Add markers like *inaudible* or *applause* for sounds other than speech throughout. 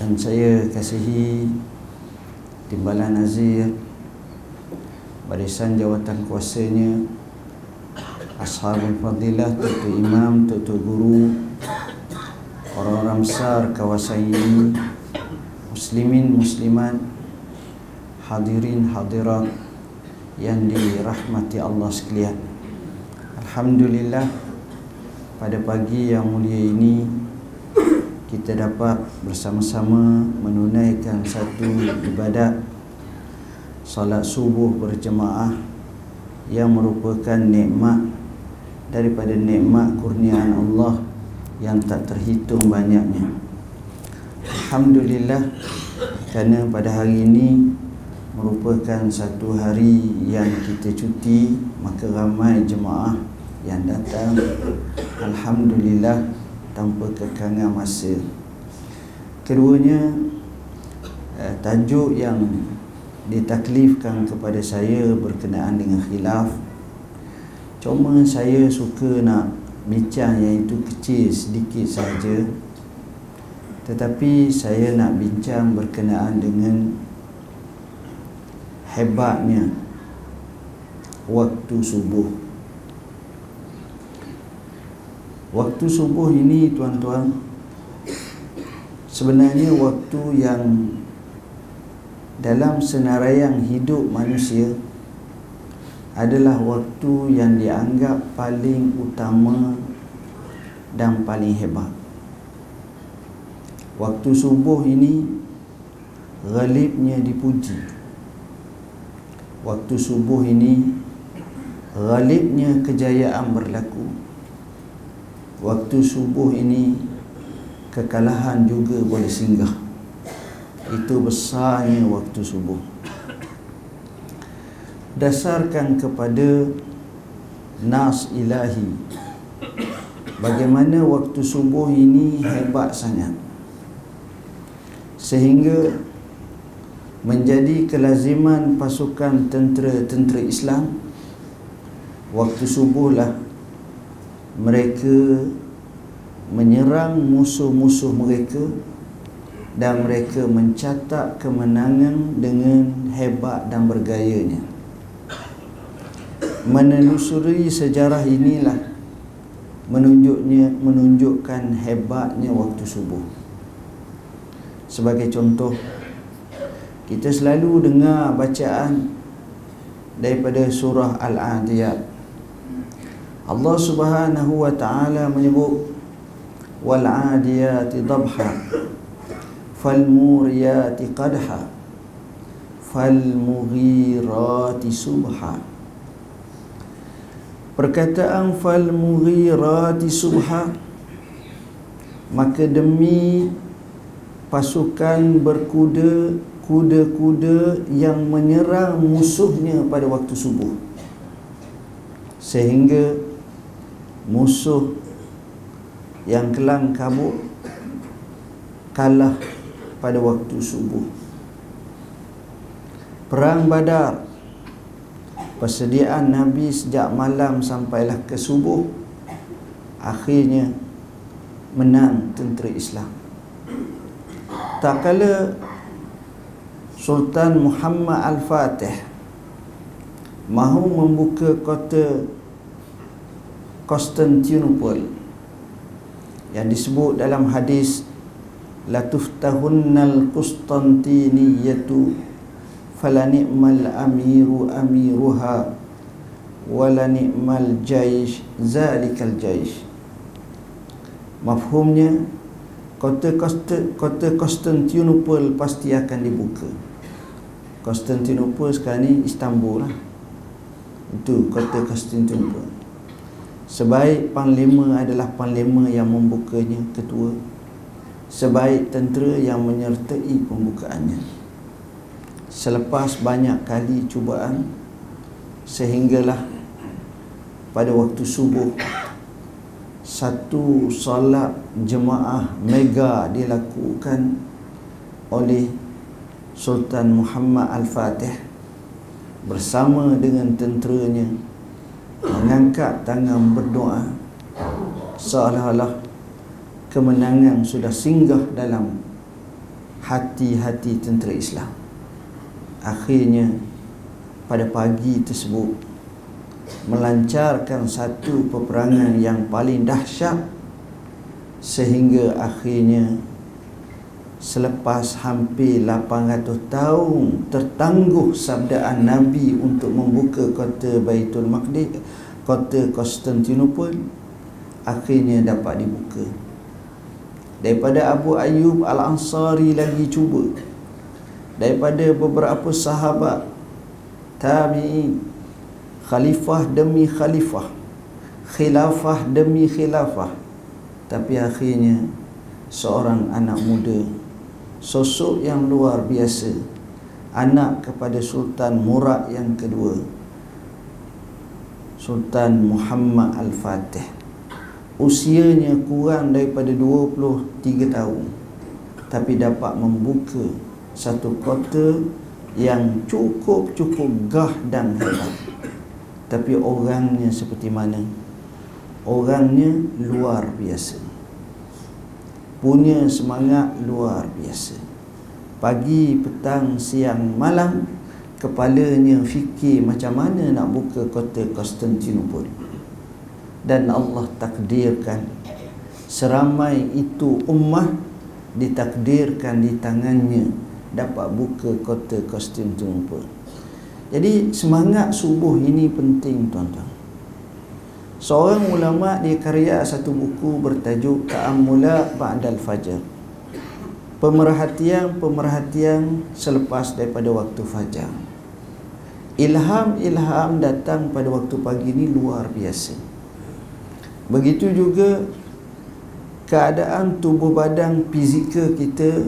dan saya kasihi Timbalan Nazir Barisan Jawatan Kuasanya Ashabul Fadilah Tutu Imam, Tutu Guru Orang-orang besar kawasan ini Muslimin, Muslimat Hadirin, Hadirat Yang dirahmati Allah sekalian. Alhamdulillah Pada pagi yang mulia ini kita dapat bersama-sama menunaikan satu ibadat salat subuh berjemaah yang merupakan nikmat daripada nikmat kurniaan Allah yang tak terhitung banyaknya. Alhamdulillah kerana pada hari ini merupakan satu hari yang kita cuti maka ramai jemaah yang datang Alhamdulillah tanpa kekangan masa. Keduanya eh, tajuk yang ditaklifkan kepada saya berkenaan dengan khilaf. Cuma saya suka nak bincang yang itu kecil sedikit saja. Tetapi saya nak bincang berkenaan dengan hebatnya waktu subuh Waktu subuh ini tuan-tuan Sebenarnya waktu yang Dalam senaraian hidup manusia Adalah waktu yang dianggap paling utama Dan paling hebat. Waktu subuh ini Ghalibnya dipuji. Waktu subuh ini Ghalibnya kejayaan berlaku waktu subuh ini kekalahan juga boleh singgah. Itu besarnya waktu subuh. Dasarkan kepada nas ilahi. Bagaimana waktu subuh ini hebat sangat. Sehingga menjadi kelaziman pasukan tentera-tentera Islam waktu subuhlah mereka menyerang musuh-musuh mereka dan mereka mencatat kemenangan dengan hebat dan bergayanya. Menelusuri sejarah inilah menunjuknya menunjukkan hebatnya waktu subuh. Sebagai contoh kita selalu dengar bacaan daripada surah al-adiyat Allah Subhanahu wa taala menyebut wal 'adiyati dhabha fal muriyati qadha fal mughirati subha. Perkataan fal mughirati subha maka demi pasukan berkuda kuda-kuda yang menyerang musuhnya pada waktu subuh. Sehingga musuh yang kelang kabut kalah pada waktu subuh. Perang badar persediaan Nabi sejak malam sampailah ke subuh akhirnya menang tentera Islam. Tak kala Sultan Muhammad Al-Fatih mahu membuka kota Constantinople yang disebut dalam hadis la tuftahunnal Constantiniyatu fala ni'mal amiru amiruha wala ni'mal jaish zalikal jaish. Mafhumnya kota kota Constantinople pasti akan dibuka. Constantinople sekarang ni Istanbul lah. Itu kota Constantinople Sebaik panglima adalah panglima yang membukanya ketua. Sebaik tentera yang menyertai pembukaannya. Selepas banyak kali cubaan sehinggalah pada waktu subuh satu solat jemaah mega dilakukan oleh Sultan Muhammad Al-Fatih bersama dengan tenteranya mengangkat tangan berdoa seolah-olah kemenangan sudah singgah dalam hati-hati tentera Islam. Akhirnya pada pagi tersebut melancarkan satu peperangan yang paling dahsyat sehingga akhirnya selepas hampir 800 tahun tertangguh sabdaan Nabi untuk membuka kota Baitul Maqdis kota Konstantinopel akhirnya dapat dibuka. Daripada Abu Ayyub Al-Ansari lagi cuba. Daripada beberapa sahabat tabi'in khalifah demi khalifah khilafah demi khilafah. Tapi akhirnya seorang anak muda sosok yang luar biasa anak kepada Sultan Murad yang kedua Sultan Muhammad Al-Fatih. Usianya kurang daripada 23 tahun tapi dapat membuka satu kota yang cukup-cukup gah dan hebat. Tapi orangnya seperti mana? Orangnya luar biasa. Punya semangat luar biasa. Pagi, petang, siang, malam kepalanya fikir macam mana nak buka kota Konstantinopel dan Allah takdirkan seramai itu ummah ditakdirkan di tangannya dapat buka kota Konstantinopel. Jadi semangat subuh ini penting tuan-tuan. Seorang ulama dia karya satu buku bertajuk Ta'ammula Ba'dal Fajar. Pemerhatian-pemerhatian selepas daripada waktu fajar. Ilham-ilham datang pada waktu pagi ini luar biasa. Begitu juga keadaan tubuh badan fizikal kita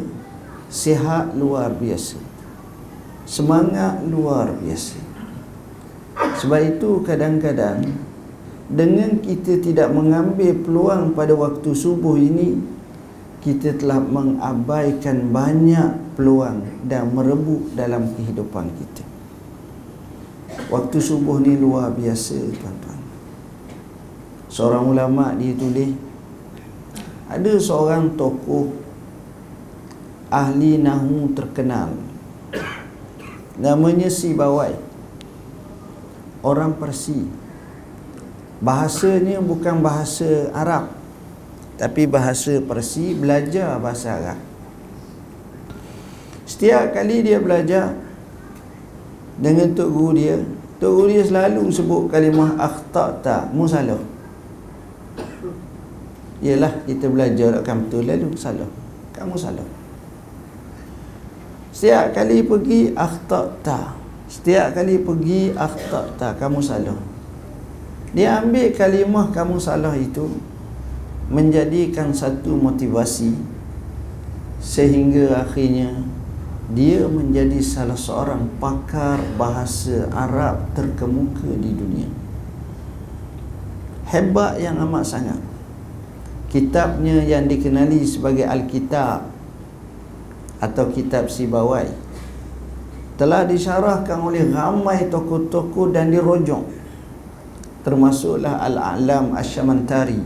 sihat luar biasa. Semangat luar biasa. Sebab itu kadang-kadang dengan kita tidak mengambil peluang pada waktu subuh ini kita telah mengabaikan banyak peluang dan merebut dalam kehidupan kita. Waktu subuh ni luar biasa tuan-tuan. Seorang ulama dia tulis ada seorang tokoh ahli nahu terkenal. Namanya Si Bawai. Orang Persi. Bahasanya bukan bahasa Arab tapi bahasa Persi belajar bahasa Arab. Setiap kali dia belajar dengan tok guru dia tok guru dia selalu sebut kalimah akhtata musalah. Ialah kita belajar akan betul lalu salah kamu salah setiap kali pergi akhtata setiap kali pergi akhtata kamu salah dia ambil kalimah kamu salah itu menjadikan satu motivasi sehingga akhirnya dia menjadi salah seorang pakar bahasa Arab terkemuka di dunia. Hebat yang amat sangat. Kitabnya yang dikenali sebagai Alkitab atau kitab Sibawai telah disyarahkan oleh ramai tokoh-tokoh dan dirojok termasuklah Al-A'lam Asyamantari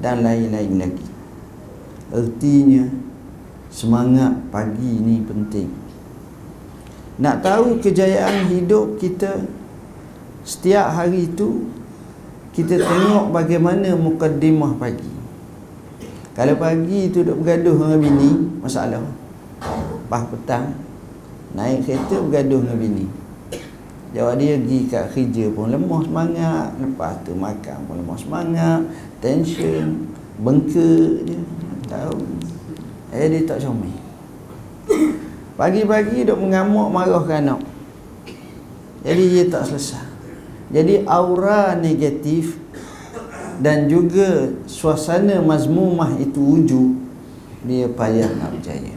dan lain-lain lagi. Artinya semangat pagi ini penting. Nak tahu kejayaan hidup kita setiap hari itu kita tengok bagaimana mukaddimah pagi. Kalau pagi tu duduk bergaduh dengan bini Masalah. Pas petang Naik kereta bergaduh dengan bini. Jawab dia pergi kat kerja pun lemah semangat Lepas tu makan pun lemah semangat Tension Bengkak dia Tahu Eh dia tak comel. Pagi-pagi duduk mengamuk marah ke anak. Jadi dia tak selesai. Jadi aura negatif dan juga suasana mazmumah itu wujud dia payah nak berjaya.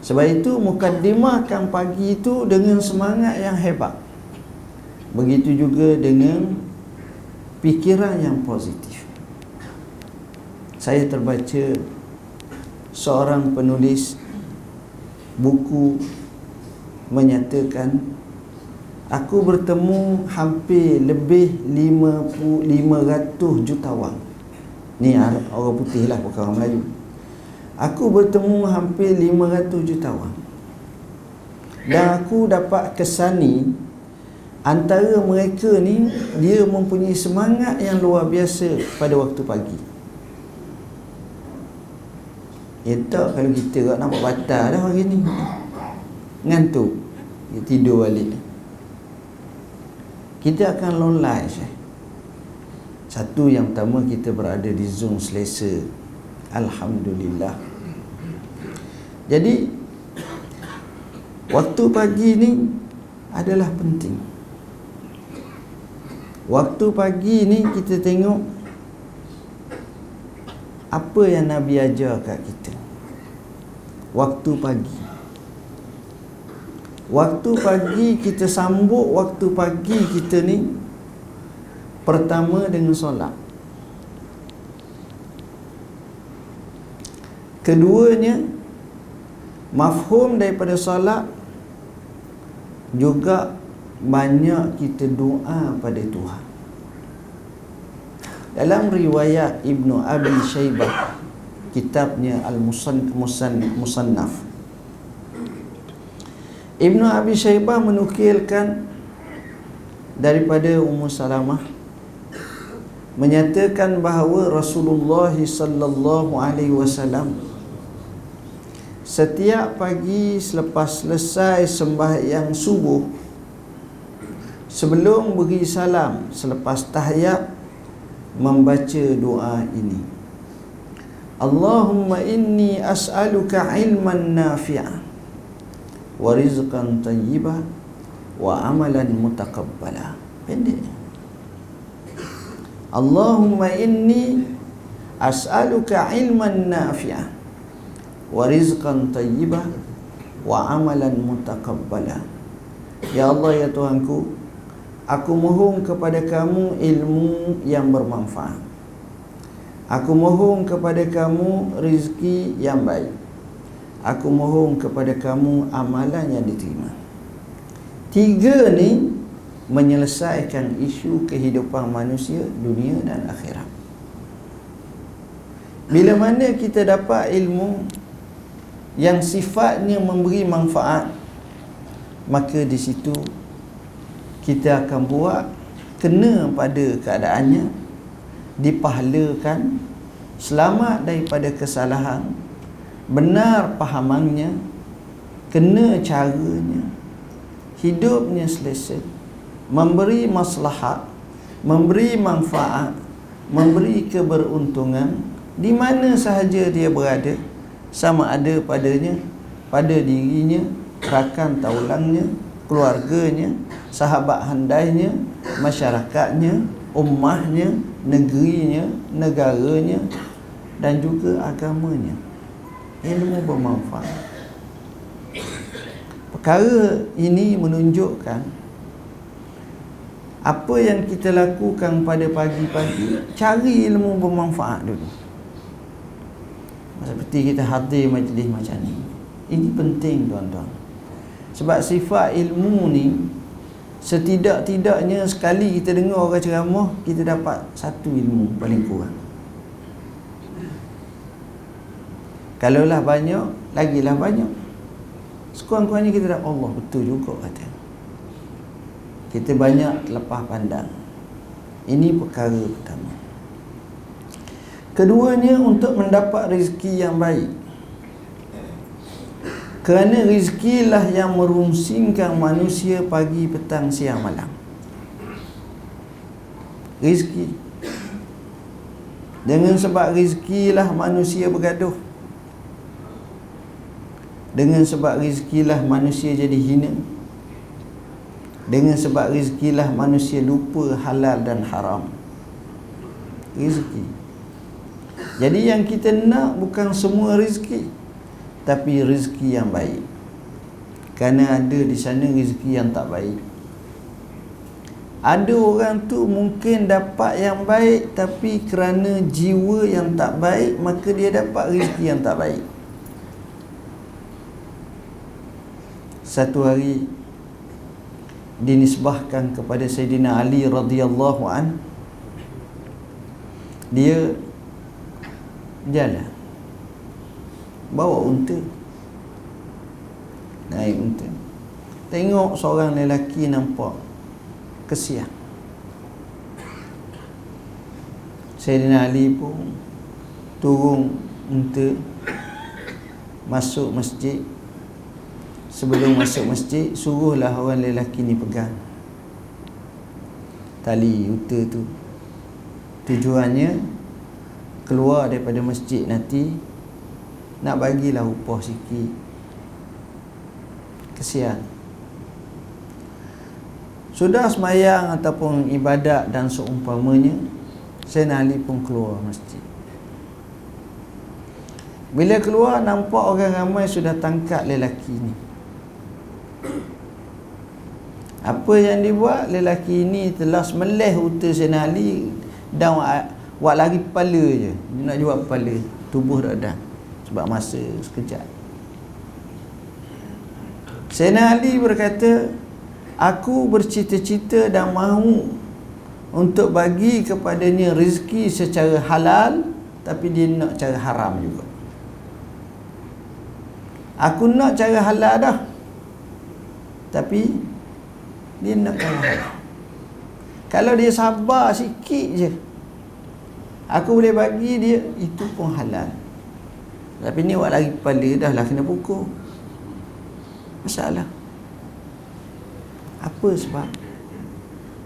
Sebab itu mukaddimahkan pagi itu dengan semangat yang hebat. Begitu juga dengan fikiran yang positif. Saya terbaca seorang penulis buku menyatakan aku bertemu hampir lebih 50 500 jutawan. Ni orang putih lah bukan orang Melayu. Aku bertemu hampir 500 jutawan. Dan aku dapat kesani antara mereka ni dia mempunyai semangat yang luar biasa pada waktu pagi ya tak kalau kita nampak batal dah hari ni ngantuk dia tidur balik kita akan Syekh. Satu yang pertama kita berada di zon selesa. Alhamdulillah. Jadi waktu pagi ni adalah penting. Waktu pagi ni kita tengok apa yang Nabi ajar kat kita. Waktu pagi. Waktu pagi kita sambut waktu pagi kita ni Pertama dengan solat Keduanya Mafhum daripada solat Juga banyak kita doa pada Tuhan Dalam riwayat Ibnu Abi Shaybah Kitabnya Al-Musannaf Ibnu Abi Syaibah menukilkan daripada Ummu Salamah menyatakan bahawa Rasulullah sallallahu alaihi wasallam setiap pagi selepas selesai sembahyang subuh sebelum beri salam selepas tahiyat membaca doa ini Allahumma inni as'aluka ilman nafi'an wa rizqan tayyiban wa amalan mutaqabbala pendek. Allahumma inni as'aluka ilman nafi'ah wa rizqan tayyiban wa amalan mutaqabbala Ya Allah ya Tuhanku aku mohon kepada kamu ilmu yang bermanfaat Aku mohon kepada kamu rezeki yang baik. Aku mohon kepada kamu amalan yang diterima. Tiga ni Menyelesaikan isu kehidupan manusia Dunia dan akhirat. Bila mana kita dapat ilmu Yang sifatnya memberi manfaat Maka di situ Kita akan buat Kena pada keadaannya Dipahlakan Selamat daripada kesalahan. Benar pahamannya kena caranya hidupnya selesa. Memberi maslahat memberi manfaat memberi keberuntungan di mana sahaja dia berada sama ada padanya pada dirinya rakan taulangnya keluarganya sahabat handainya masyarakatnya ummahnya negerinya negaranya dan juga agamanya. Ilmu bermanfaat. Perkara ini menunjukkan apa yang kita lakukan pada pagi-pagi cari ilmu bermanfaat dulu. Seperti kita hadir majlis macam ni. Ini penting tuan-tuan. Sebab sifat ilmu ni setidak-tidaknya sekali kita dengar orang ceramah kita dapat satu ilmu paling kurang Kalaulah banyak, lagilah banyak. Sekurang-kurangnya kita dah Allah betul juga kata. Kita banyak lepas pandang. Ini perkara pertama. Keduanya untuk mendapat rezeki yang baik. Kerana rezekilah yang merungsingkan manusia pagi, petang, siang, malam. Rezeki. Dengan sebab rezekilah manusia bergaduh. Dengan sebab rezekilah manusia jadi hina Dengan sebab rezekilah manusia lupa halal dan haram Rezeki Jadi yang kita nak bukan semua rezeki Tapi rezeki yang baik. Kerana ada di sana rezeki yang tak baik. Ada orang tu mungkin dapat yang baik Tapi kerana jiwa yang tak baik Maka dia dapat rezeki yang tak baik. Satu hari Dinisbahkan kepada Sayyidina Ali radhiyallahu an. Dia jalan bawa unta. Naik unta. Tengok seorang lelaki nampak kesian. Sayyidina Ali pun turun unta masuk masjid. Sebelum masuk masjid suruhlah orang lelaki ni pegang tali unta tu. Tujuannya keluar daripada masjid nanti nak bagilah upah sikit. Kesian. Sudah semayang ataupun ibadat dan seumpamanya saya Ali pun keluar masjid. Bila keluar nampak orang ramai sudah tangkap lelaki ni. Apa yang dibuat? Lelaki ini telah semelih unta Sayyidina Ali dan Buat lagi kepala je. Dia nak jual kepala Tubuh dah dah Sebab masa sekejap. Sayyidina Ali berkata Aku bercita-cita dan mahu Untuk bagi kepadanya rezeki secara halal Tapi dia nak cara haram juga. Aku nak cara halal dah Tapi Dia nak cara haram. Kalau dia sabar sikit je Aku boleh bagi dia Itu pun halal Tapi ni buat lagi kepala Dah lah kena pukul. Masalah. Apa sebab?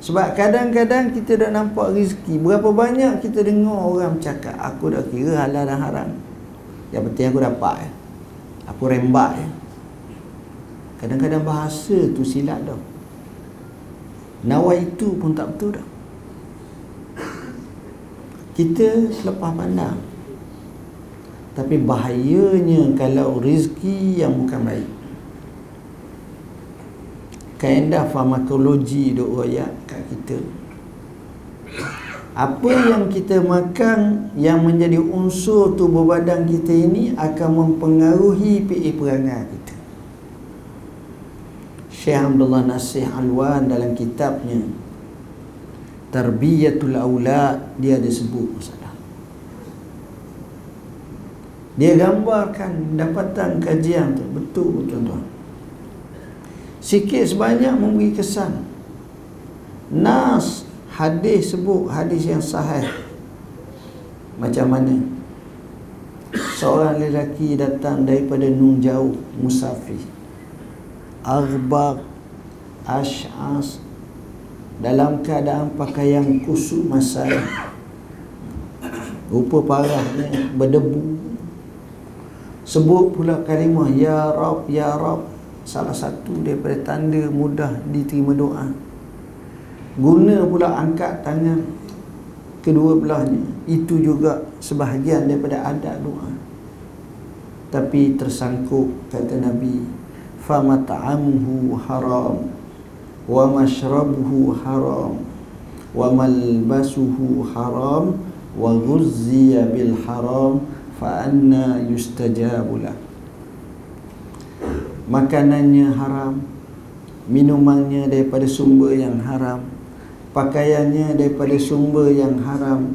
Sebab kadang-kadang Kita dah nampak rezeki Berapa banyak kita dengar orang cakap Aku dah kira halal dan haram. Yang penting aku dapat ya. Aku rembat ya. Kadang-kadang bahasa tu silap dah Nawai itu pun tak betul dah kita lepas pandang tapi bahayanya kalau rezeki yang bukan baik. Kaedah farmakologi duk royak kat kita. Apa yang kita makan yang menjadi unsur tubuh badan kita ini akan mempengaruhi PA perangai kita. Syekh Abdullah Nasih Alwan dalam kitabnya tarbiyatul aulad dia ada sebut masalah dia gambarkan dapatan kajian tu betul tuan-tuan. Sikit sebanyak memberi kesan. Nas hadis sebut hadis yang sahih. Macam mana? Seorang lelaki datang daripada nun jauh musafir. Aghbar ash'as dalam keadaan pakaian kusut masal rupa parahnya berdebu sebut pula kalimah ya rab ya rab. Salah satu daripada tanda mudah diterima doa. Guna pula angkat tangan kedua belahnya. Itu juga sebahagian daripada adat doa. Tapi tersangkut kata nabi fa mat'amuhu haram wa mashrabuhu haram wa malbasuhu haram wa ghuzziya bil haram fa anna yustajabu lah. Makanannya haram minumannya daripada sumber yang haram pakaiannya daripada sumber yang haram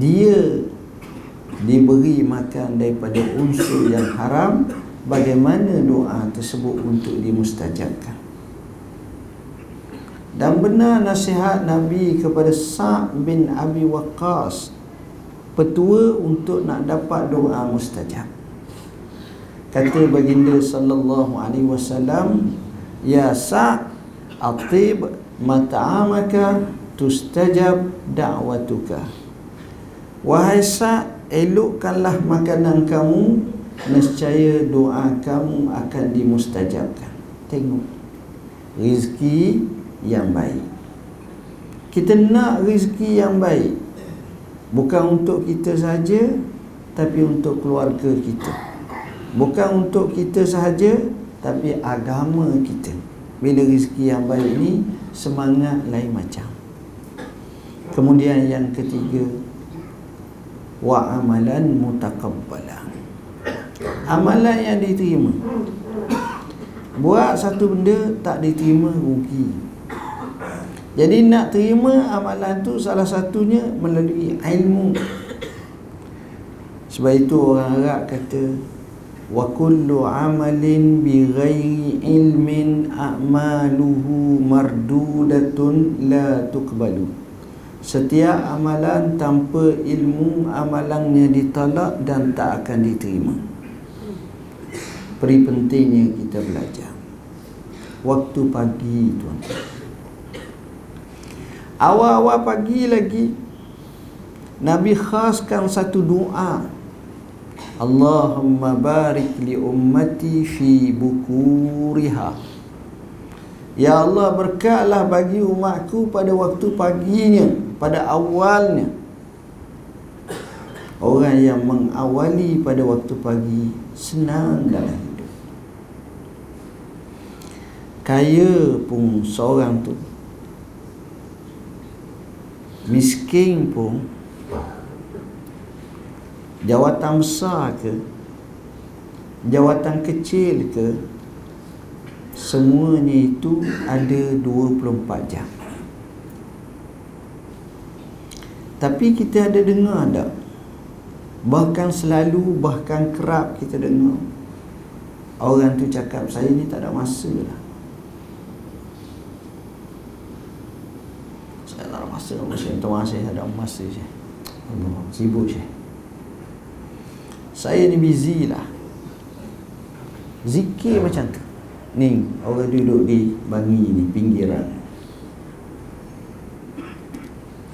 dia diberi makan daripada unsur yang haram bagaimana doa tersebut untuk dimustajabkan? Dan benar nasihat Nabi kepada Sa' bin Abi Waqqas Petua untuk nak dapat doa mustajab. Kata baginda sallallahu alaihi wasallam Ya Sa' atib mata'amaka tustajab da'watuka. Wahai Sa' elokkanlah makanan kamu Nescaya doa kamu akan dimustajabkan. Tengok Rizki yang baik. Kita nak rezeki yang baik bukan untuk kita saja tapi untuk keluarga kita. Bukan untuk kita sahaja tapi agama kita. Bila rezeki yang baik ni semangat lain macam. Kemudian yang ketiga wa amalan mutaqabbala amalan yang diterima. Buat satu benda tak diterima rugi jadi nak terima amalan tu salah satunya melalui ilmu. Sebab itu orang Arab kata wa kullu amalin bi ghairi ilmin a'maluhu mardudatun la tuqbalu. Setiap amalan tanpa ilmu amalannya ditolak dan tak akan diterima. Peri pentingnya kita belajar. Waktu pagi tuan awal-awal pagi lagi Nabi khaskan satu doa. Allahumma barik li ummati fi bukuriha. Ya Allah berkatlah bagi umatku pada waktu paginya Pada awalnya. Orang yang mengawali pada waktu pagi Senang dalam hidup. Kaya pun seorang tu Miskin pun. Jawatan besar ke? Jawatan kecil ke? Semuanya itu ada 24 jam. Tapi kita ada dengar tak? Bahkan selalu bahkan kerap kita dengar. Orang tu cakap saya ni tak ada masa lah saya masa saya tak ada masa saya ada masa saya sibuk saya saya ni busy lah. Zikir macam tu. Ni orang duduk di Bangi ni pinggiran.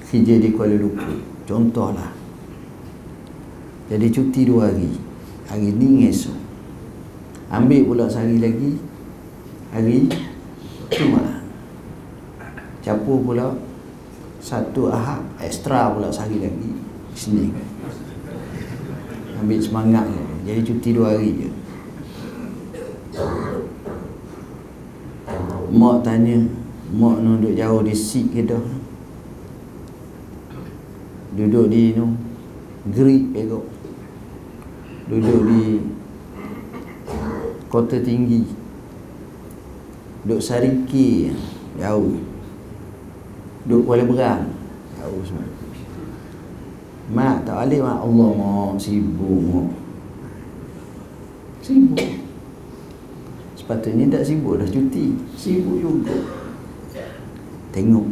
Kerja di Kuala Lumpur. Contohlah. Jadi cuti dua hari. Hari ni esok. Ambil pula sehari lagi. Hari Cuma Capur pula Satu ahad Ekstra pula sehari lagi Senin ambil semangat je. Jadi cuti dua hari je. Mak tanya, mak nu duduk jauh di seat kita. Duduk di nu grip pegok. Duduk di kota tinggi. Duduk Sariki jauh. Duduk Kuala Berang jauh semua. Mak tak boleh mak. Allah mak sibuk mak Sibuk Sepatutnya tak sibuk dah cuti. Sibuk juga. Tengok.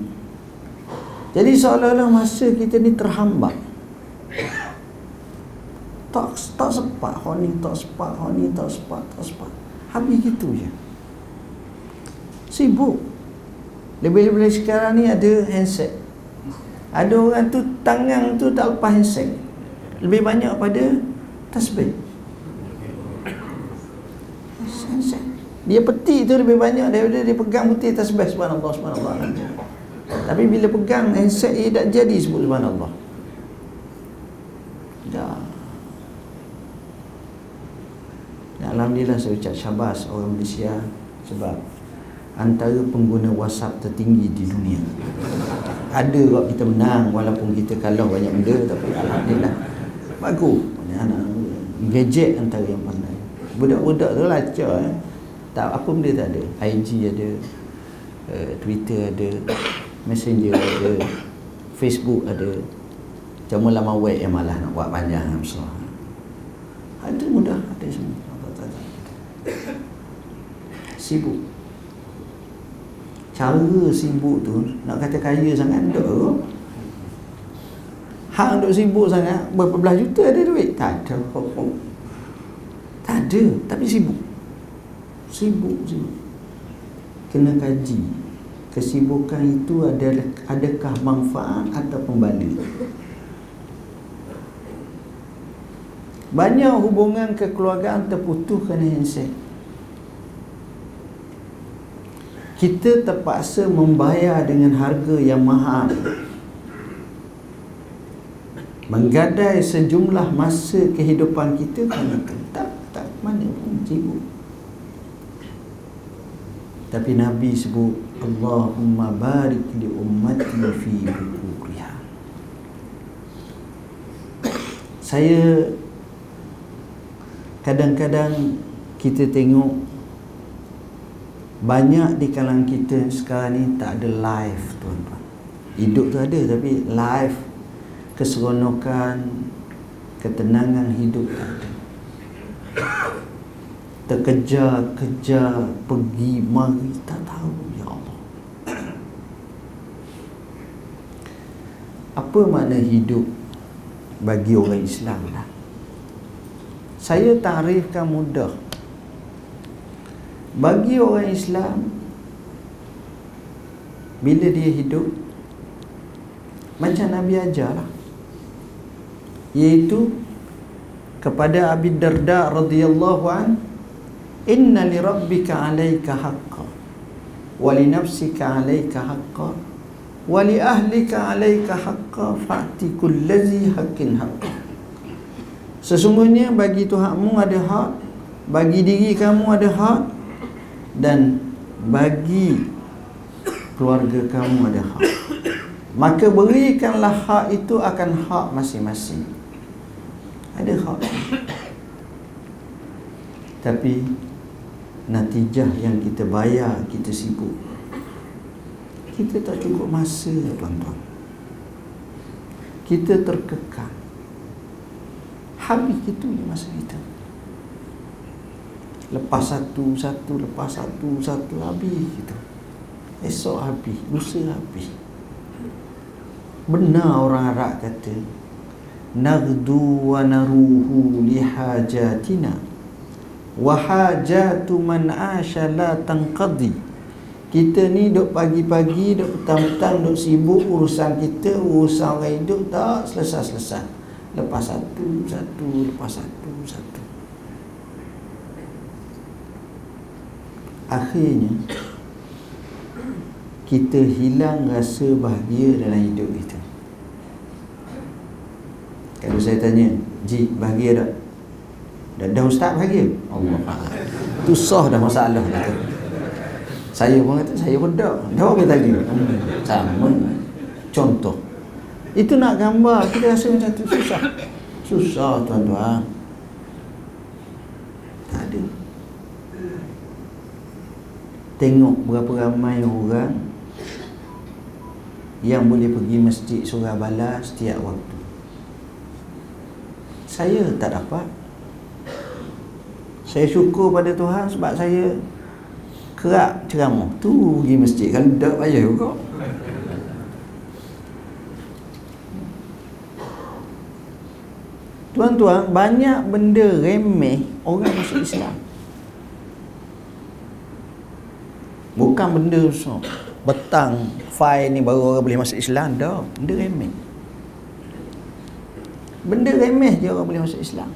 Jadi seolah-olah masa kita ni terhambat. Tak tak sepat Honi tak sepat Honi tak sepat Tak sepat Habis gitu je. Sibuk Lebih-lebih sekarang ni ada handset. Ada orang tu tangan tu tak lepas handset. Lebih banyak pada tasbih Dia peti tu lebih banyak daripada dia pegang putih tasbih subhanallah subhanallah. Tapi bila pegang handset dia tak jadi sebut subhanallah. Dah Alhamdulillah saya ucap syabas orang Malaysia Sebab antara pengguna WhatsApp tertinggi di dunia. Ada kok kita menang walaupun kita kalah banyak benda tapi alhamdulillah bagus. Anak gadget antara yang pandai. Budak-budak tu lacak eh. Tak apa benda tak ada. IG ada, uh, Twitter ada, Messenger ada, Facebook ada. Cuma lama web yang malah nak buat panjang besar. Ada mudah, ada semua. Sibuk cara sibuk tu nak kata kaya sangat tak? Hak untuk sibuk sangat berapa belas juta ada duit? Tak ada tak ada tapi sibuk. Sibuk sibuk. Kena kaji. Kesibukan itu adalah adakah manfaat atau pembala banyak hubungan kekeluargaan terputus kerana handset kita terpaksa membayar dengan harga yang mahal. Menggadai sejumlah masa kehidupan kita itu tak tak mana pun sibuk. Tapi Nabi sebut Allahumma barik li ummati fi bukuriha. Saya kadang-kadang kita tengok banyak di kalangan kita sekarang ni tak ada live tuan-tuan. Hidup tu ada tapi live keseronokan ketenangan hidup tak ada. Terkejar-kejar pergi mari tak tahu ya Allah. Apa makna hidup bagi orang Islam lah? Saya tarifkan mudah bagi orang Islam bila dia hidup macam Nabi ajarlah. Iaitu kepada Abi Darda radhiyallahu an inna li rabbika alayka haqqan wa li nafsika alayka haqqan wa li ahlika alayka haqqan fa'ti kullazi haqqin haqqan sesungguhnya bagi Tuhanmu ada hak bagi diri kamu ada hak dan bagi keluarga kamu ada hak. Maka berikanlah hak itu akan hak masing-masing. Ada hak. Tapi natijah yang kita bayar kita sibuk. Kita tak cukup masa tuan-tuan. Kita terkekang. Habis itu masa kita lepas satu satu lepas satu satu habis gitu. Esok habis lusa habis. Benar orang Arab kata nagdu wa naruhu lihajatina wa hajatu man asha la tanqadi kita ni duk pagi-pagi duk petang-petang duk sibuk urusan kita urusan orang hidup tak selesai-selesai. Lepas satu satu lepas satu satu akhirnya kita hilang rasa bahagia dalam hidup kita kalau saya tanya Ji bahagia tak? Dah, dah ustaz bahagia? Allah Itu sah dah masalah kata. Saya pun kata saya pun tak Dah apa tadi? Sama Contoh Itu nak gambar Kita rasa macam tu susah Susah tuan-tuan Tak ada Tengok berapa ramai orang Yang boleh pergi masjid surah bala setiap waktu. Saya tak dapat. Saya syukur pada Tuhan sebab saya Kerak ceramah. Tu pergi masjid Kalau tak payah juga. Tuan-tuan, banyak benda remeh orang masuk Islam. Bukan benda besar. Betang, file ni baru orang boleh masuk Islam. Dah, benda remeh. Benda remeh je orang boleh masuk Islam.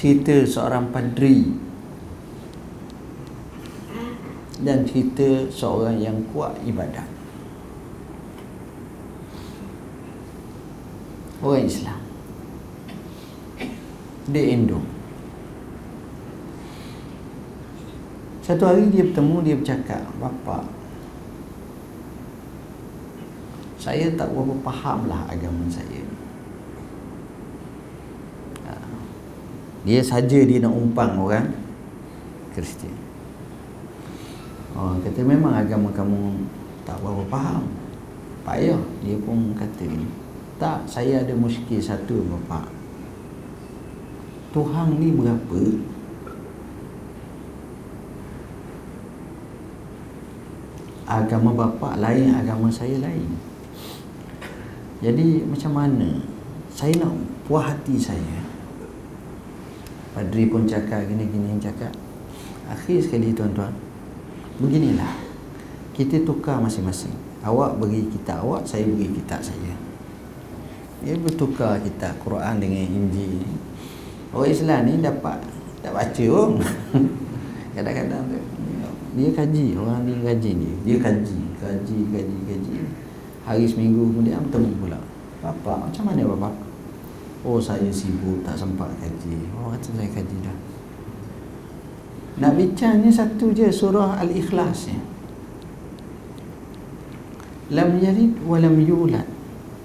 Cerita seorang padri dan cerita seorang yang kuat ibadat. Orang Islam. Dia Indo. Satu hari dia bertemu, dia bercakap, Bapa, saya tak berapa faham lah agama saya. Ha. Dia saja dia nak umpang orang Kristian. Oh, kata memang agama kamu tak berapa faham. Payah. Dia pun kata. Tak, saya ada muskil satu bapa. Tuhan ni berapa? Agama bapa lain agama saya lain. Jadi macam mana? Saya nak puas hati saya. Padri pun cakap gini-gini cakap akhir sekali tuan-tuan beginilah. Kita tukar masing-masing. Awak bagi kita awak saya bagi kita saya. Dia bertukar kita Quran dengan Injil orang Islam ni dapat tak baca pun *laughs* kadang-kadang dia kaji orang ni kaji ni. Dia kaji kaji kaji kaji. Hari seminggu kemudian bertemu pula. Bapak macam mana bapak? Oh saya sibuk tak sempat kaji. Oh kata saya kaji dah. Nak bincang ni satu je surah Al-Ikhlas ni. Lam yalid wa lam yulad.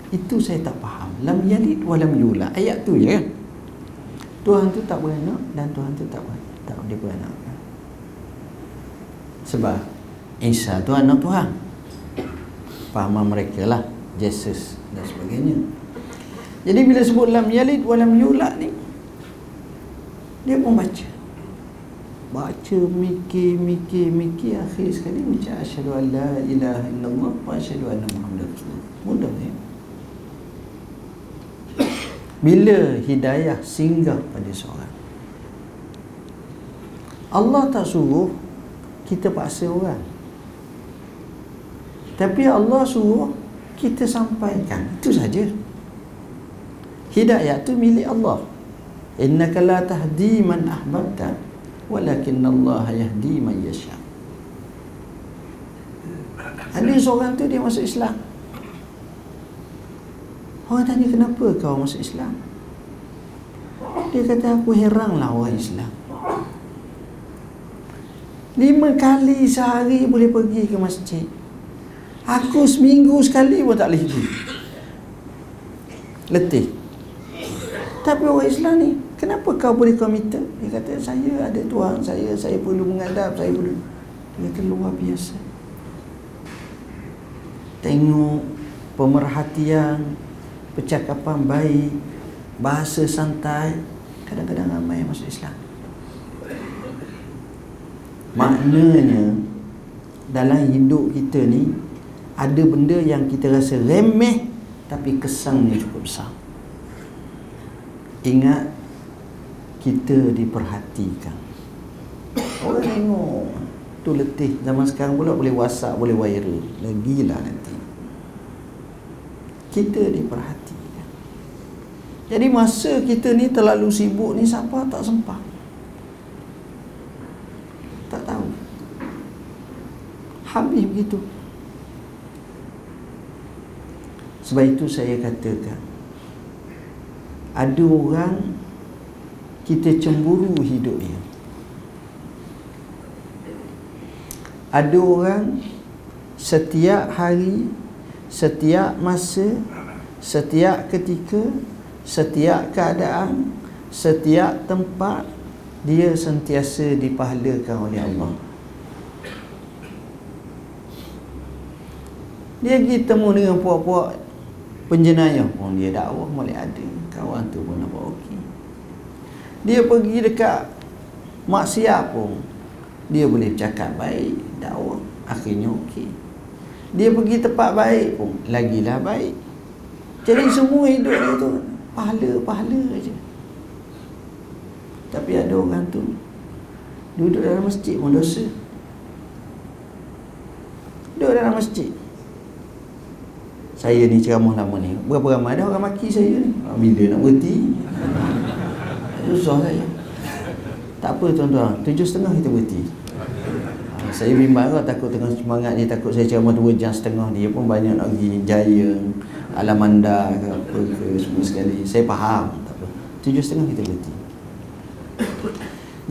Itu saya tak faham. Lam yalid wa lam yulad. Ayat tu je kan? Tuhan tu tak beranak dan Tuhan tu tak beranak Tak dia beranak Sebab Isa tu anak Tuhan. Fahaman mereka lah Jesus dan sebagainya. Jadi bila sebut lam yalid wa lam yulad ni dia pun baca. Baca mikir mikir mikir akhir sekali baca asyhadu an la ilaha illallah wa asyhadu anna muhammadar rasulullah. Mudah ni bila hidayah singgah pada seorang Allah tak suruh kita paksa orang. Tapi Allah suruh kita sampaikan. Itu saja. Hidayah itu milik Allah. Innaka la tahdi man ahbabta walakin Allah yahdi man yasha. Ada seorang tu dia masuk Islam. Orang tanya kenapa kau masuk Islam? Dia kata aku heranlah orang Islam lima kali sehari boleh pergi ke masjid. Aku seminggu sekali pun tak boleh pergi. Letih. Tapi orang Islam ni Kenapa kau boleh committed Dia kata saya ada Tuhan saya Saya perlu mengadap Saya perlu. Dia kata luar biasa. Tengok Pemerhatian Percakapan baik Bahasa santai Kadang-kadang ramai yang masuk Islam Maknanya Dalam hidup kita ni Ada benda yang kita rasa remeh Tapi kesannya cukup besar. Ingat kita diperhatikan. Orang tengok. Tu letih. Zaman sekarang pula boleh whatsapp boleh viral. Lagilah nanti. Kita diperhatikan. Jadi masa kita ni terlalu sibuk ni siapa tak sempat tak tahu habis begitu. Sebab itu saya katakan ada orang kita cemburu hidup dia. Ada orang setiap hari setiap masa setiap ketika setiap keadaan setiap tempat dia sentiasa dipahalakan oleh Allah dia pergi temu dengan puak-puak penjenayah. Pun dia dakwah boleh ada. Kawan tu pun nampak okey. Dia pergi dekat maksiat pun dia boleh cakap baik dakwah akhirnya okey. Dia pergi tempat baik pun lagilah baik. Jadi semua hidup dia tu pahala-pahala aja. Tapi ada orang tu duduk dalam masjid pun dosa. Duduk dalam masjid saya ni ceramah lama ni. Berapa ramai? Dah orang maki saya ni. Ah, bila nak berhenti? Susah saya. Tak apa tuan-tuan. Tujuh setengah kita berhenti. Ah, saya bimbang lah takut tengah semangat ni. Takut saya ceramah dua jam setengah dia pun banyak nak pergi jaya alamanda ke apa ke semua sekali. Saya faham tak apa. Tujuh setengah kita berhenti.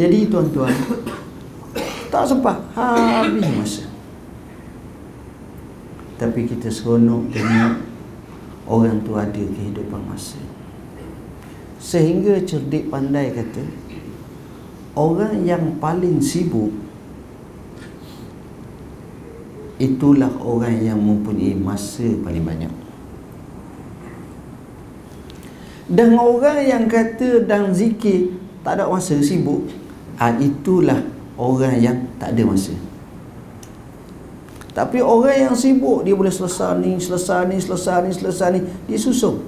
Jadi tuan-tuan tak sempat habis masa tapi kita seronok tengok orang tu ada kehidupan masa. Sehingga cerdik pandai kata orang yang paling sibuk itulah orang yang mempunyai masa paling banyak. Dan orang yang kata dan zikir tak ada masa sibuk ah, itulah orang yang tak ada masa tapi orang yang sibuk dia boleh selesai ni, selesai ni, selesai ni, selesai ni, dia susung.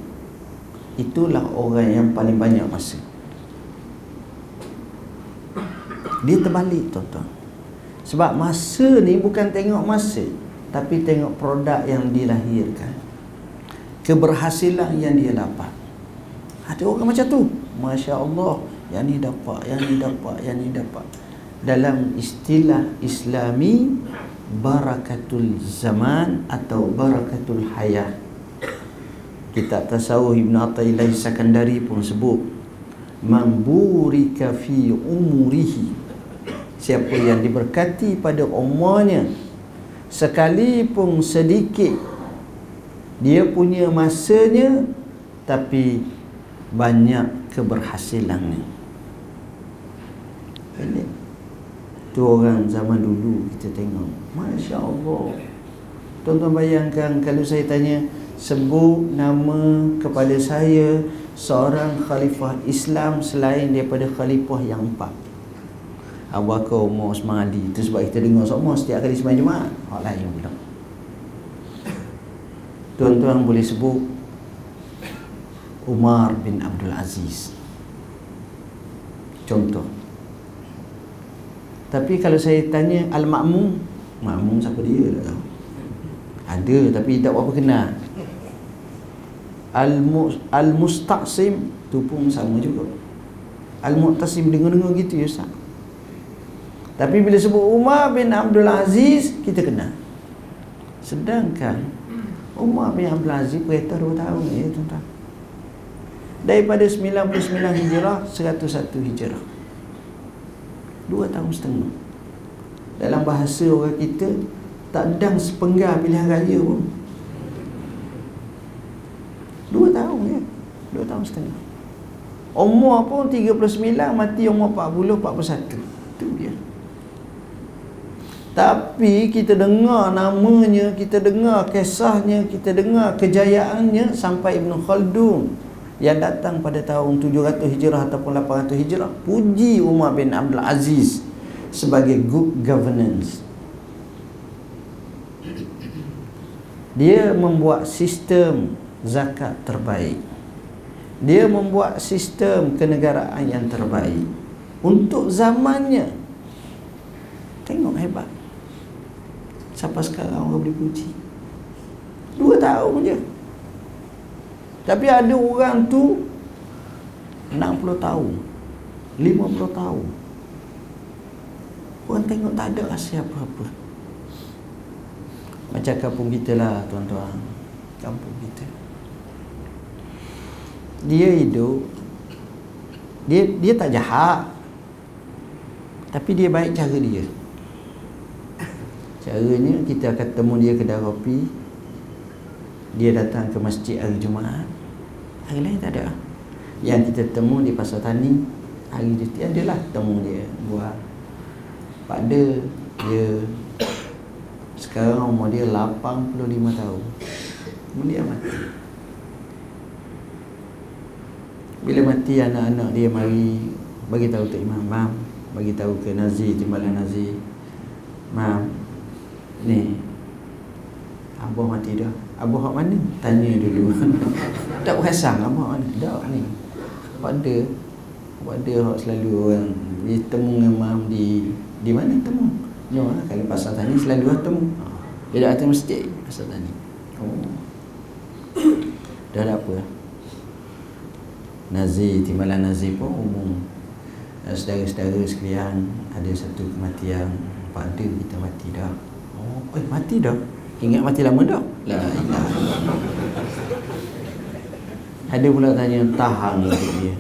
Itulah orang yang paling banyak masa. Dia terbalik tuan-tuan. Sebab masa ni bukan tengok masa, tapi tengok produk yang dilahirkan. Keberhasilan yang dia dapat. Ada orang macam tu. Masya Allah, yang ni dapat, yang ni dapat, yang ni dapat. dalam istilah islami barakatul zaman atau barakatul hayah. Kitab tasawuf Ibn Atta'illah Sakandari pun sebut mamburika fi umurihi. Siapa yang diberkati pada umurnya sekalipun sedikit dia punya masanya tapi banyak keberhasilannya. Ini tu orang zaman dulu kita tengok. Masya Allah tuan-tuan bayangkan kalau saya tanya sebut nama kepada saya seorang khalifah Islam selain daripada khalifah yang empat. Abu Bakar, Umar, Osman Ali. Itu sebab kita dengar semua setiap kali sembahyang Jumaat. Hak lain pula tuan-tuan boleh sebut Umar bin Abdul Aziz. Contoh tapi kalau saya tanya Al-Ma'mum? Ma'mum siapa dia? tak tahu ada tapi tak apa kenal. Al-Mustaqsim? Tu pun sama juga. Al-Muqtasim dengar-dengar gitu ya Ustaz. Tapi bila sebut Umar bin Abdul Aziz Kita kenal. Sedangkan Umar bin Abdul Aziz Perintah 2 tahun ya tuan-tuan. Daripada 99 Hijrah 101 Hijrah 2 tahun setengah. Dalam bahasa orang kita Tak dang sepenggar pilihan raya pun. Dua tahun ya. Dua tahun setengah. Umur pun 39 Mati umur 40 41 Itu dia. Tapi kita dengar namanya Kita dengar kisahnya Kita dengar kejayaannya Sampai Ibn Khaldun Yang datang pada tahun 700 Hijrah Ataupun 800 Hijrah Puji Umar bin Abdul Aziz Sebagai good governance. Dia membuat sistem zakat terbaik. Dia membuat sistem kenegaraan yang terbaik. Untuk zamannya. Tengok hebat. Siapa sekarang orang boleh puji. Dua tahun je tapi ada orang tu 60 tahun 50 tahun. Orang tengok tak ada rasa apa-apa. Macam kampung kita lah tuan-tuan. Kampung kita. Dia hidup. Dia dia tak jahat. Tapi dia baik cara dia. Caranya kita akan temu dia kedai kopi dia datang ke masjid hari Jumaat hari lain tak ada. Yang kita temu di pasar tani hari cuti adalah temu dia. Buat pada dia sekarang umur dia 85 tahun. Kemudian mati. Bila mati anak-anak dia mari bagi tahu tok imam mam bagi tahu ke nazi timbalan nazi mam ni abah mati dah abah hak mana? Tanya dulu. *laughs* Tak perasan abah mana? Dak ni. Pada pada hak selalu orang. Dia temu dengan mam di di mana temu? No lah, kalau pasal tani selalu lah temu. Dia datang masjid pasal tani oh. Dah ada apa? Nazir, timbalan Nazir pun umum. Dan saudara-saudara sekalian ada satu kematian. Pada kita mati dah. Oh, eh mati dah ingat mati lama dah la ilaha ada pula tanya tahan untuk dia.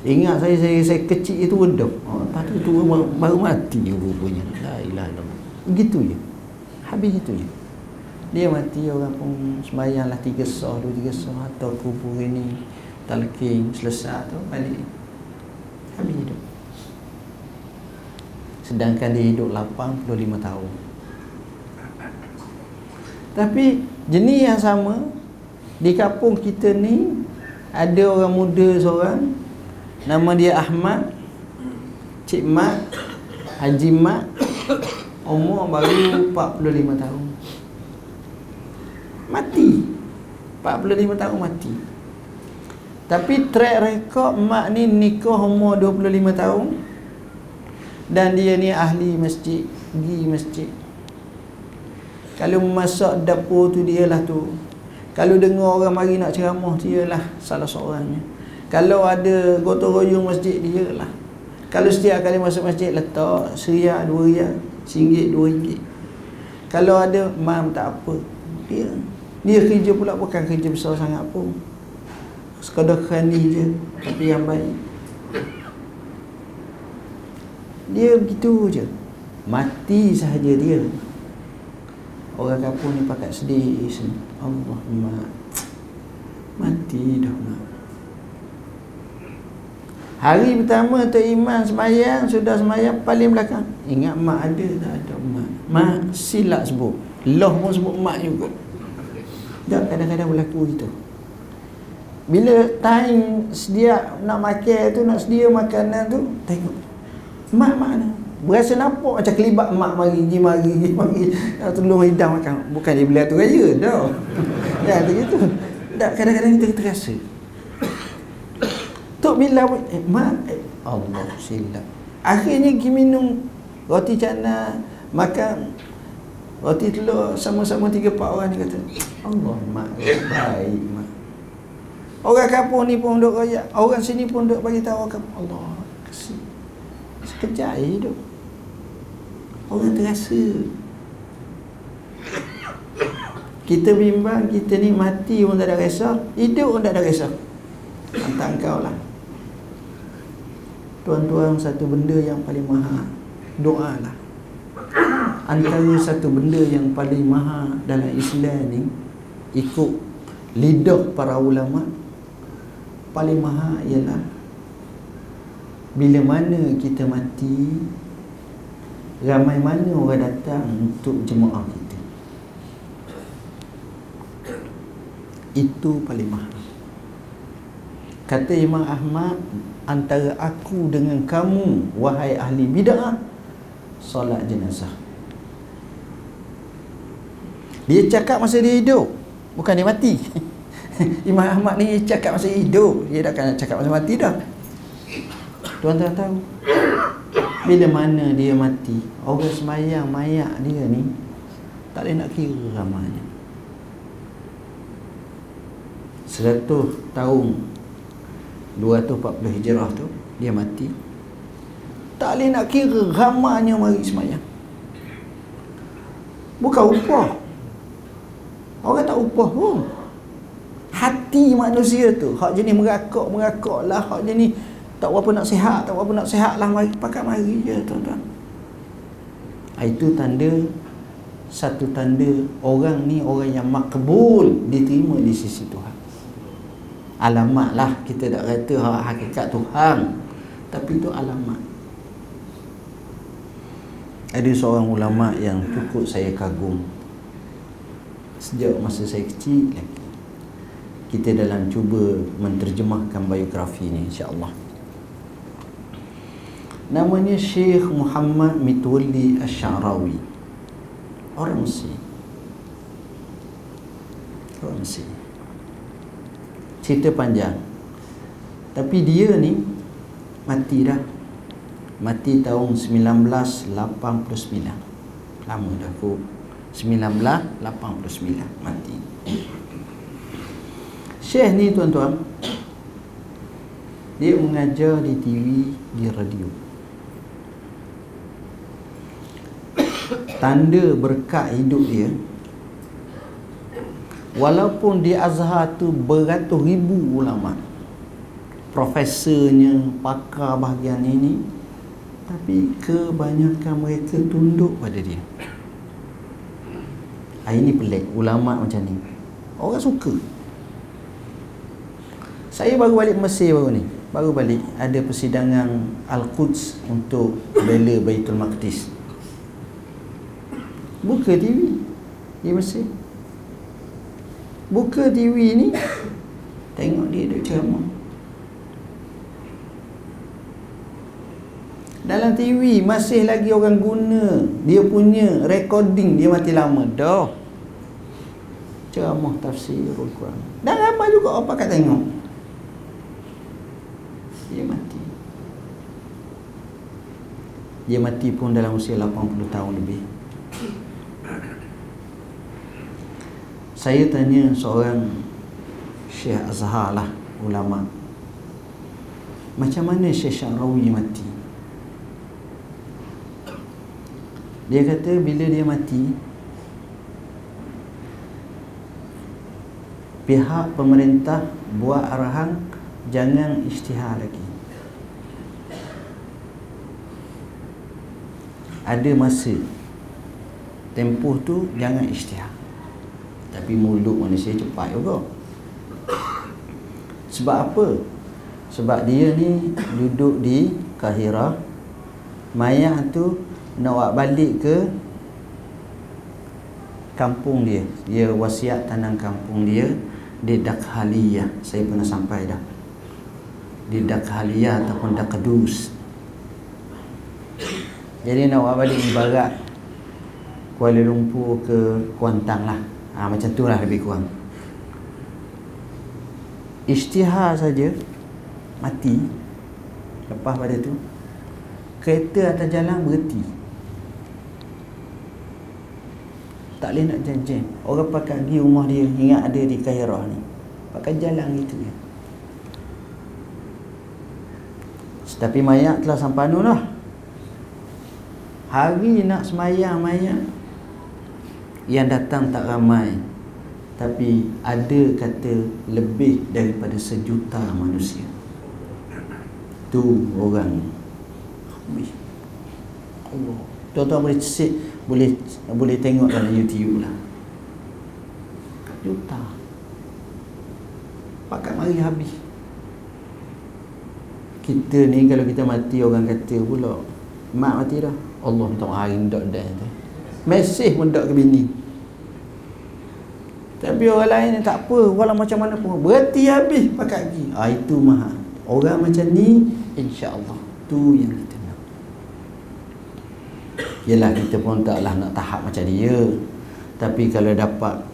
Ingat saya saya, saya kecil itu redah oh, tadi tu baru, baru mati rupanya. La ilaha begitu je. Habis itu je. Dia mati orang pun sembahyang lah tiga sah dua tiga sah. Atau kubur ini talqin selesai tu balik. Habis hidup. Sedangkan dia hidup 85 tahun tapi jenis yang sama di kampung kita ni ada orang muda seorang nama dia Ahmad Cik Mat Haji Mat umur baru 45 tahun. Mati. 45 tahun mati. Tapi track record mak ni nikah umur 25 tahun Dan dia ni ahli masjid Pergi masjid Kalau masak dapur tu dia lah tu Kalau dengar orang mari nak ceramah Dia lah salah seorangnya Kalau ada gotong royong masjid dia lah Kalau setiap kali masuk masjid letak seriak dua riak, singgit dua ringgit. Kalau ada mam tak apa. Dia dia kerja pula bukan kerja besar sangat pun. Sekadar khani je tapi yang baik. Dia begitu je. Mati sahaja dia. Orang kampung ni pakat sedih. Allah mak. Mati dah mak. Hari pertama tu iman semayang Sudah semayang paling belakang Ingat mak ada tak ada mak Mak silap sebut Loh pun sebut mak juga Tak kadang-kadang berlaku gitu Bila time sedia nak makan tu Nak sedia makanan tu Tengok Mak mana Berasa nampak macam kelibat mak mari Gi mari Gi mari Nak tolong hidang makan Bukan dia beli tu raya dah *laughs* Ya tu gitu Tak kadang-kadang kita terasa Tok bila eh, mak eh, Allah silap. Akhirnya pergi minum roti canai, makan roti telur sama-sama tiga empat orang ni kata, Allah mak baik mak. Orang kampung ni pun duk royak, orang sini pun duk bagi tahu kampung Allah. Kasih. Sekejap duk. Orang terasa. Kita bimbang, kita ni mati pun tak ada resah, hidup pun tak ada resah. Hantar kau lah. Tuan-tuan satu benda yang paling mahal Doa lah Antara satu benda yang paling mahal dalam Islam ni Ikut lidah para ulama Paling mahal ialah Bila mana kita mati Ramai mana orang datang untuk jemaah kita. Itu paling mahal. Kata Imam Ahmad antara aku dengan kamu wahai ahli bid'ah solat jenazah. Dia cakap masa dia hidup bukan dia mati. *laughs* Imam Ahmad ni cakap masa hidup. Dia dah kan cakap masa mati dah. Tuan-tuan tahu bila mana dia mati orang semayang mayak dia ni tak boleh nak kira ramanya 100 tahun 240 hijrah tu dia mati. Tak boleh nak kira ramanya mari semayang bukan upah. Orang tak upah pun. Hati manusia tu hak jenis merakak merakak lah hak jenis tak apa nak sihat tak apa nak sihat lah mari pakai mari je tuan-tuan. Ah, itu tanda satu tanda orang ni orang yang makbul diterima di sisi Tuhan. Alamat lah kita tak kata hakikat Tuhan. Tapi itu alamat. Ada seorang ulama yang cukup saya kagum. Sejak masa saya kecil lagi kita dalam cuba menterjemahkan biografi ini insyaAllah namanya Syekh Muhammad Mitwalli Ash-Sha'rawi. Orang Mesir. Orang Mesir. Cerita panjang. Tapi dia ni mati dah. Mati tahun 1989 lama dah aku 1989 mati. Syekh ni tuan-tuan dia mengajar di TV di radio tanda berkat hidup dia walaupun di Azhar tu beratus ribu ulama profesornya pakar bahagian ini tapi kebanyakan mereka tunduk pada dia. Ah, ini pelik ulama macam ni. Orang suka. Saya baru balik Mesir baru ni. Baru balik ada persidangan Al-Quds untuk bela Baitul Maqdis buka TV di Mesir. Buka TV ni tengok dia duk ceramah. Dalam TV masih lagi orang guna. Dia punya recording dia mati lama dah. Ceramah tafsirul Quran. Dan ramai juga apa kat tengok. Dia mati. Dia mati pun dalam usia 80 tahun lebih saya tanya seorang Syekh Azhar lah ulama. Macam mana Syekh Syarawi mati? Dia kata bila dia mati pihak pemerintah buat arahan jangan isytihar lagi. Ada masa tempoh tu jangan isytihar tapi mulut manusia cepat juga. Sebab apa? Sebab dia ni duduk di Kahira mayat tu nak buat balik ke kampung dia. Dia wasiat tanam kampung dia di Dakhaliyah. Saya pernah sampai dah. Di Dakhaliyah ataupun Dakadus. Jadi nak buat balik ibarat Kuala Lumpur ke Kuantang lah ha, macam tu lah lebih kurang. Isytihar saja mati lepas pada tu kereta atas jalan berhenti. Tak boleh nak jam-jam. Orang pakai pergi rumah dia ingat ada di Kairah ni. Pakai jalan gitu ya tapi mayat telah sampai anu lah. Hari nak semayang mayat yang datang tak ramai. Tapi ada kata lebih daripada sejuta manusia. Tu orang. Allah. Tuan-tuan boleh cek boleh boleh tengok dalam YouTube lah. Juta. Pakat mari habis. Kita ni kalau kita mati orang kata pula mak mati dah. Allah minta hari ndak dah tu. Mesej pun ndak ke bini tapi orang lain tak apa. Walau macam mana pun. Berhenti habis pakat lagi ah itu mahal orang macam ni insya-Allah tu yang kita nak. Yalah kita pun taklah nak tahap macam dia. Tapi kalau dapat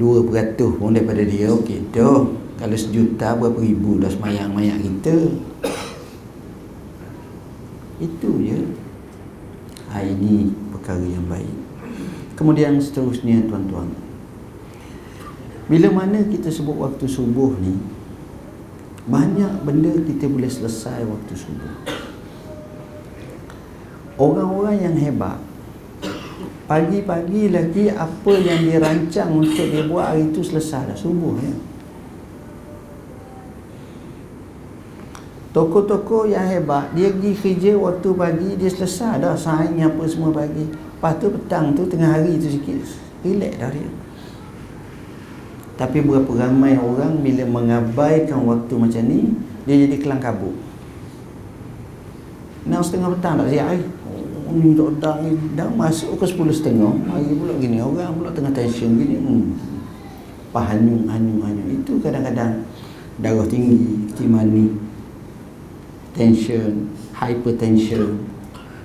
2% pun daripada dia Okey tu. Kalau sejuta berapa ribu dah semayang mayat kita? Itu je. Ha, Ini perkara yang baik Kemudian seterusnya tuan-tuan. Bila mana kita sebut waktu subuh ni banyak benda kita boleh selesai waktu subuh. Orang-orang yang hebat pagi-pagi lagi apa yang dirancang untuk dia buat hari itu selesai dah subuh ya. Toko-toko yang hebat Dia pergi kerja waktu pagi Dia selesai dah saing apa semua pagi Lepas tu petang tu tengah hari tu sikit Relax dah dia. Tapi berapa ramai orang bila mengabaikan waktu macam ni Dia jadi kelang kabut. Nak setengah petang tak siap eh? Oh, ni tak dah, dah masuk ke sepuluh setengah. Hari pula gini Orang pula tengah tension gini. Hmm. Pahanyung, hanyung, hanyung Itu kadang-kadang Darah tinggi, timani Tension Hypertension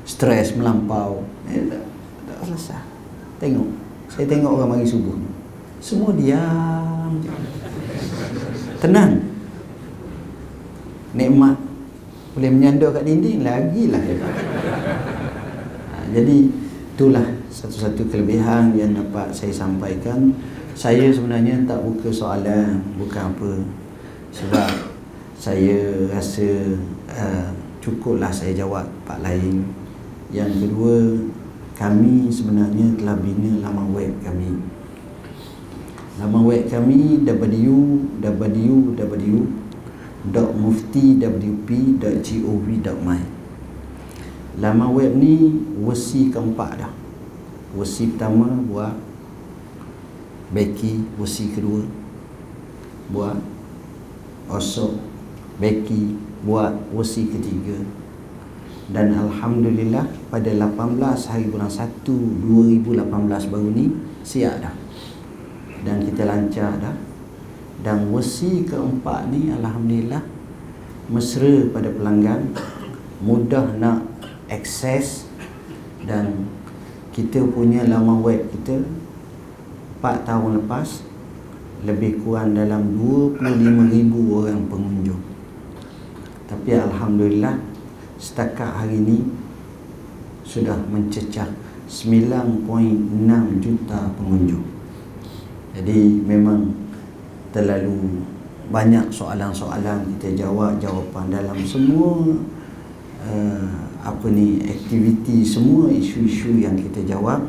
Stres melampau. Eh, tak selesai Tengok. Saya tengok orang mari subuh semua diam. Tenang. Nikmat. Boleh menyandar kat dinding lagilah ha, jadi itulah satu-satu kelebihan yang dapat saya sampaikan. Saya sebenarnya tak buka soalan bukan apa. Sebab saya rasa uh, cukuplah saya jawab pak lain. Yang kedua kami sebenarnya telah bina laman web kami. Laman web kami www.mufti.wp.gov.my Laman web ni wasi keempat dah. Wasi pertama buat Becky wasi kedua Buat Osok Becky buat wasi ketiga dan Alhamdulillah pada 18 hari bulan 1 2018 baru ni siap dah. Dan kita lancar dah. Dan wasi keempat ni Alhamdulillah mesra pada pelanggan mudah nak akses dan kita punya laman web kita 4 tahun lepas lebih kurang dalam 25,000 orang pengunjung. Tapi Alhamdulillah setakat hari ini sudah mencecah 9.6 juta pengunjung. Jadi memang terlalu banyak soalan-soalan kita jawab jawapan dalam semua uh, apa ni aktiviti semua isu-isu yang kita jawab.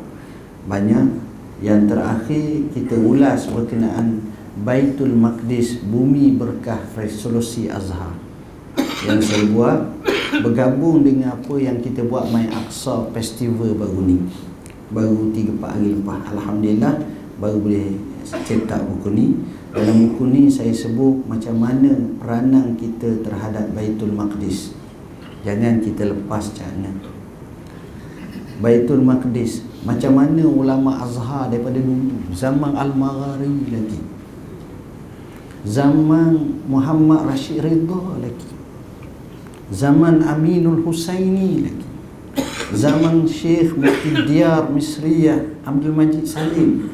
Banyak. Yang terakhir kita ulas berkenaan Baitul Maqdis Bumi Berkah Resolusi Azhar. Yang saya buat bergabung dengan apa yang kita buat My Aqsa Festival baru ni. Baru 3-4 hari lepas. Alhamdulillah baru boleh cetak buku ni. Dalam buku ni saya sebut macam mana peranan kita terhadap Baitul Maqdis. Jangan kita lepas jangan Baitul Maqdis macam mana ulama Azhar daripada dulu? Zaman Al-Maghari lagi. Zaman Muhammad Rashid Ridha lagi zaman Aminul Husaini lagi. Zaman Syekh Mufti Diyar Misriyah Abdul Majid Salim.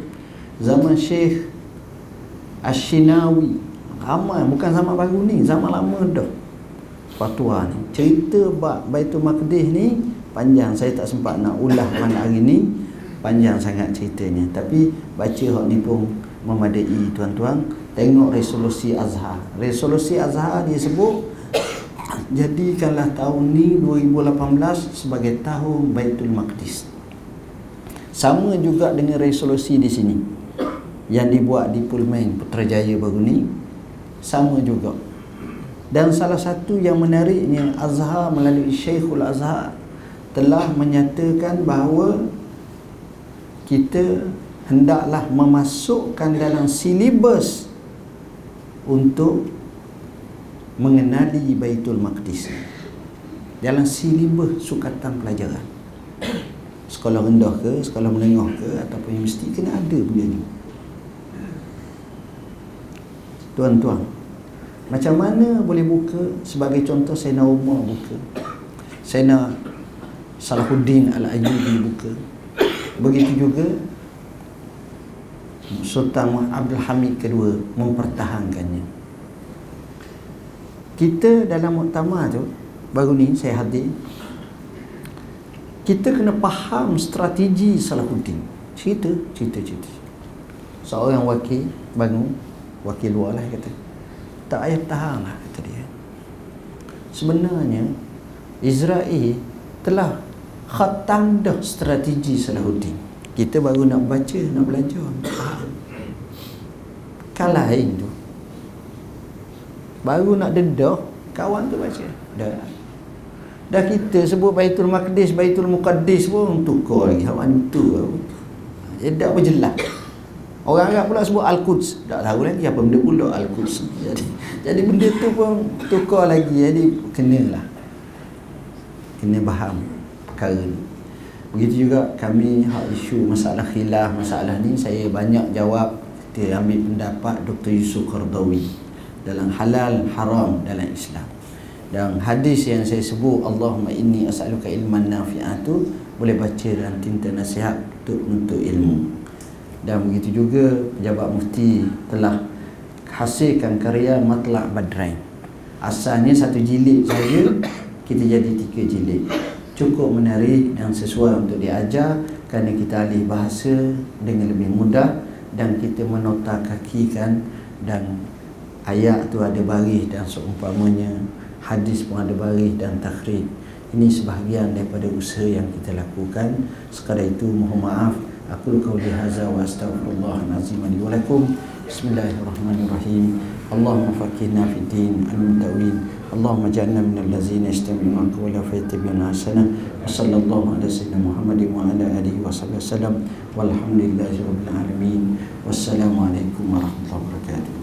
Zaman Syekh Ashinawi ramai bukan zaman baru ni zaman lama dah. Fatwa ni. Cerita bab Baitul Maqdis ni panjang. Saya tak sempat nak ulah mana hari ni. Panjang sangat ceritanya. Tapi baca hak ni pun memadai tuan-tuan. Tengok resolusi Azhar. Resolusi Azhar dia sebut jadikanlah tahun ni 2018 sebagai tahun Baitul Maqdis. Sama juga dengan resolusi di sini yang dibuat di Pullman Putrajaya baru ni. Sama juga. Dan salah satu yang menariknya Azhar melalui Syekhul Azhar telah menyatakan bahawa kita hendaklah memasukkan dalam silibus untuk mengenali Baitul Maqdis dalam silibus sukatan pelajaran. Sekolah rendah ke sekolah menengah ke ataupun yang mesti kena ada benda ni. Tuan-tuan macam mana boleh buka? Sebagai contoh nak Umar buka. Nak Salahuddin Al-Ayyubi buka. Begitu juga Sultan Abdul Hamid kedua mempertahankannya. Kita dalam muktamar tu baru ni saya hadir kita kena faham strategi Salahuddin. Cerita, cerita, cerita. Seorang wakil bangun, wakil luar lah kata. Tak payah tahan lah kata dia. Sebenarnya Israel telah khatam dah strategi Salahuddin kita baru nak baca nak belajar kalah tu baru nak dedah kawan tu baca. Dah. Dah kita sebut Baitul Maqdis Baitul Muqaddis pun tukar lagi. Hak tu? Dia tak berjelas. Orang Arab pula sebut Al-Quds. Tak tahu lagi apa benda pula Al-Quds. Jadi jadi benda tu pun tukar lagi. Jadi kenalah. Kena faham perkara ni. Begitu juga kami hak isu masalah khilaf masalah ni saya banyak jawab. Kita ambil pendapat Dr. Yusuf Qardawi dalam halal haram dalam Islam. Dan hadis yang saya sebut Allahumma inni as'aluka ilman nafi'ah tu boleh baca dalam tinta nasihat untuk untuk ilmu. Dan begitu juga pejabat mufti telah hasilkan karya Matlaq Badrain. Asalnya satu jilid saja kita jadi tiga jilid cukup menarik dan sesuai untuk diajar kerana kita alih bahasa dengan lebih mudah dan kita menota kakikan dan ayat tu ada baris dan seumpamanya hadis pun ada baris dan takhrij ini sebahagian daripada usaha yang kita lakukan sekadar itu mohon maaf aku qauli hadza wa astaghfirullah azim li wa lakum bismillahirrahmanirrahim Allahumma faqihna fid din al-mutawin اللهم اجعلنا من الذين يستمعون القول فيتبعون احسنه وصلى الله على سيدنا محمد وعلى اله وصحبه وسلم والحمد لله رب العالمين والسلام عليكم ورحمه الله وبركاته